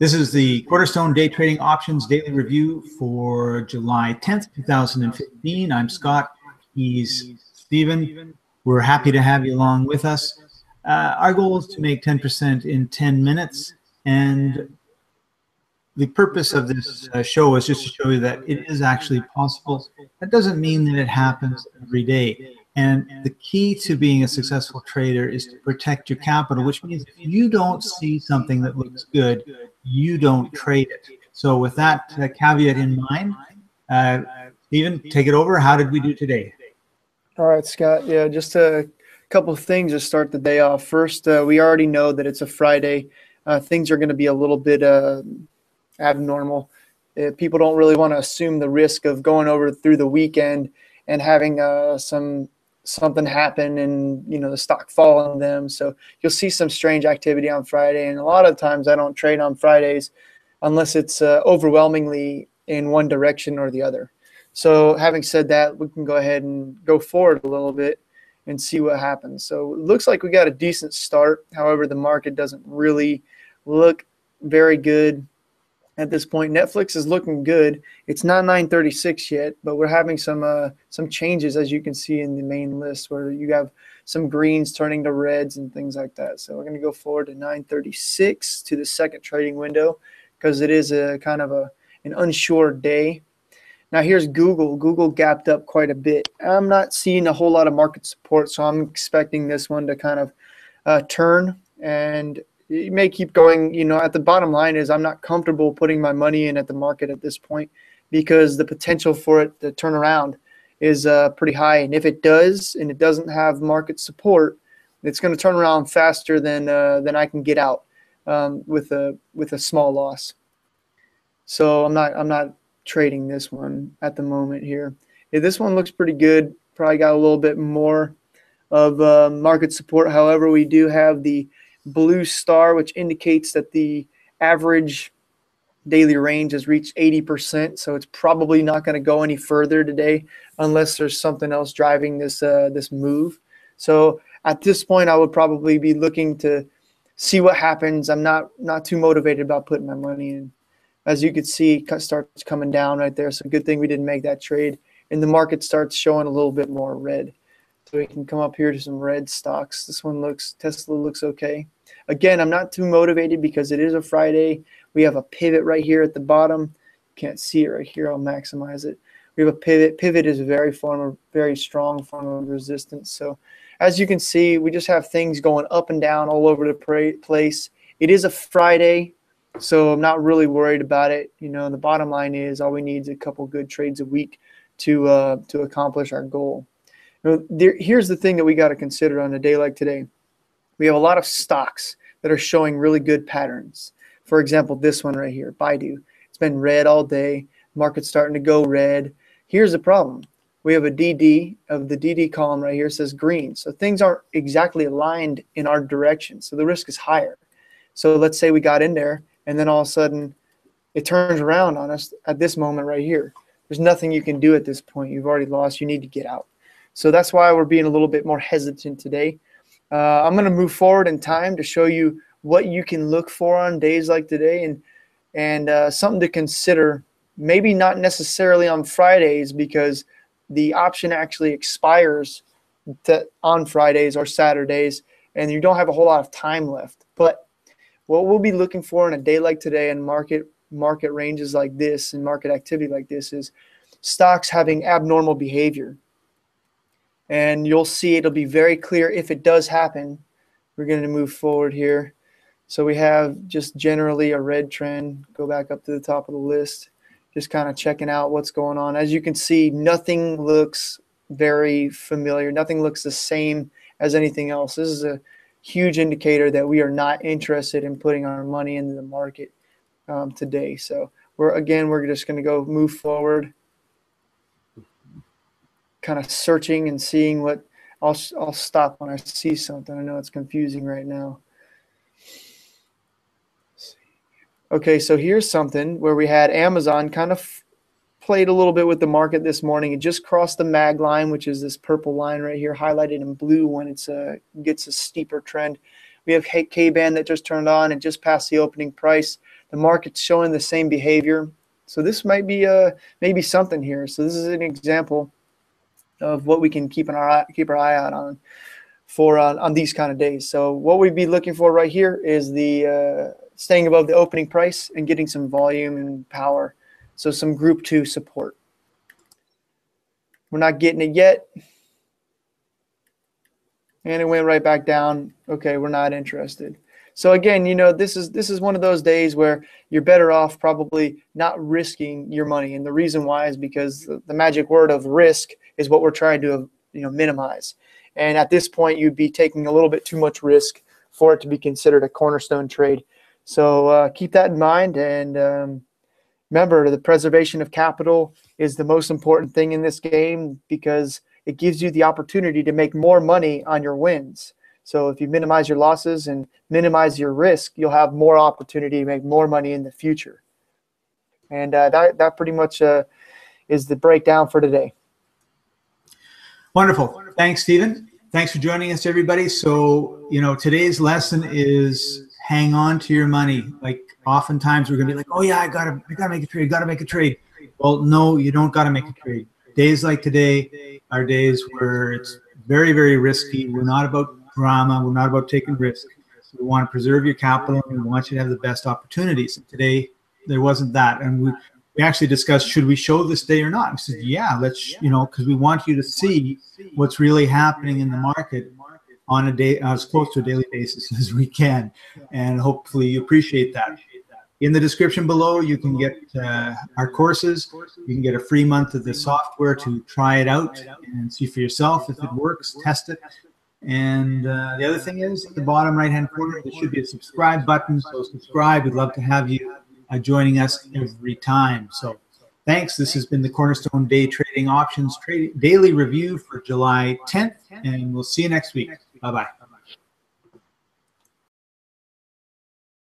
This is the Cornerstone Day Trading Options Daily Review for July 10th, 2015. I'm Scott. He's Stephen. We're happy to have you along with us. Uh, our goal is to make 10% in 10 minutes. And the purpose of this uh, show is just to show you that it is actually possible. That doesn't mean that it happens every day. And the key to being a successful trader is to protect your capital, which means if you don't see something that looks good, you don't trade it. So, with that uh, caveat in mind, uh, Stephen, take it over. How did we do today? All right, Scott. Yeah, just a couple of things to start the day off. First, uh, we already know that it's a Friday. Uh, things are going to be a little bit uh, abnormal. Uh, people don't really want to assume the risk of going over through the weekend and having some something happen and you know the stock fall on them. So you'll see some strange activity on friday. And a lot of times i don't trade on fridays unless it's uh, overwhelmingly in one direction or the other. So having said that we can go ahead and go forward a little bit and see what happens. So it looks like we got a decent start. However the market doesn't really look very good at this point. Netflix is looking good. It's not 936 yet, but we're having some uh, some changes as you can see in the main list where you have some greens turning to reds and things like that. So we're going to go forward to 936 to the second trading window because it is a kind of a an unsure day. Now here's Google. Google gapped up quite a bit. I'm not seeing a whole lot of market support, so I'm expecting this one to kind of uh, turn and it may keep going. You know, at the bottom line is I'm not comfortable putting my money in at the market at this point because the potential for it to turn around is uh, pretty high. And if it does, and it doesn't have market support, it's going to turn around faster than uh, than I can get out um, with a with a small loss. So I'm not I'm not trading this one at the moment here. Yeah, this one looks pretty good. Probably got a little bit more of uh, market support. However, we do have the blue star, which indicates that the average daily range has reached 80%. So it's probably not going to go any further today unless there's something else driving this uh, this move. So at this point, I would probably be looking to see what happens. I'm not not too motivated about putting my money in. As you can see, starts coming down right there. So good thing we didn't make that trade. And the market starts showing a little bit more red. So we can come up here to some red stocks. This one looks, Tesla looks okay. Again, I'm not too motivated because it is a Friday. We have a pivot right here at the bottom. Can't see it right here. I'll maximize it. We have a pivot. Pivot is a very form of very strong form of resistance. So as you can see, we just have things going up and down all over the place. It is a Friday, so I'm not really worried about it. You know, the bottom line is all we need is a couple good trades a week to uh, to accomplish our goal. You know, there, here's the thing that we got to consider on a day like today. We have a lot of stocks that are showing really good patterns. For example, this one right here, Baidu. It's been red all day. Market's starting to go red. Here's the problem. We have a DD of the DD column right here says green. So things aren't exactly aligned in our direction. So the risk is higher. So let's say we got in there and then all of a sudden it turns around on us at this moment right here. There's nothing you can do at this point. You've already lost. You need to get out. So that's why we're being a little bit more hesitant today. Uh, I'm going to move forward in time to show you what you can look for on days like today and and uh, something to consider. Maybe not necessarily on Fridays because the option actually expires on Fridays or Saturdays, and you don't have a whole lot of time left. But what we'll be looking for in a day like today and market market ranges like this and market activity like this is stocks having abnormal behavior and you'll see it'll be very clear if it does happen. We're going to move forward here. So we have just generally a red trend. Go back up to the top of the list, just kind of checking out what's going on. As you can see, nothing looks very familiar. Nothing looks the same as anything else. This is a huge indicator that we are not interested in putting our money into the market um, today. So we're again, we're just going to go move forward kind of searching and seeing what I'll I'll stop when I see something. I know it's confusing right now. Okay, so here's something where we had Amazon kind of played a little bit with the market this morning. It just crossed the mag line, which is this purple line right here, highlighted in blue when it's a gets a steeper trend. We have K band that just turned on and just passed the opening price. The market's showing the same behavior. So this might be uh, maybe something here. So this is an example of what we can keep an eye keep our eye out on for uh, on these kind of days. So what we'd be looking for right here is the uh, staying above the opening price and getting some volume and power. So some group two support. We're not getting it yet. And it went right back down. Okay, we're not interested. So again, you know, this is this is one of those days where you're better off probably not risking your money. And the reason why is because the, magic word of risk is what we're trying to you know minimize. And at this point, you'd be taking a little bit too much risk for it to be considered a cornerstone trade. So uh, keep that in mind. And um, remember, the preservation of capital is the most important thing in this game because it gives you the opportunity to make more money on your wins. So if you minimize your losses and minimize your risk, you'll have more opportunity to make more money in the future. And uh, that, that pretty much uh, is the breakdown for today. Wonderful. Thanks, Stephen. Thanks for joining us, everybody. So, you know, today's lesson is hang on to your money. Like oftentimes we're gonna be like, oh yeah, I gotta, I gotta make a trade, gotta make a trade. Well, no, you don't gotta make a trade. Days like today are days where it's very, very risky. We're not about drama. We're not about taking risks. We want to preserve your capital and we want you to have the best opportunities. And today, there wasn't that. And we, we actually discussed should we show this day or not? We said, yeah, let's, you know, because we want you to see what's really happening in the market on a day, as close to a daily basis as we can. And hopefully you appreciate that. In the description below, you can get uh, our courses. You can get a free month of the software to try it out and see for yourself if it works, test it. And uh, the other thing is, at the bottom right-hand corner, there should be a subscribe button. So subscribe. We'd love to have you uh, joining us every time. So thanks. This has been the Cornerstone Day Trading Options Trading Daily Review for July 10th, and we'll see you next week. Bye-bye.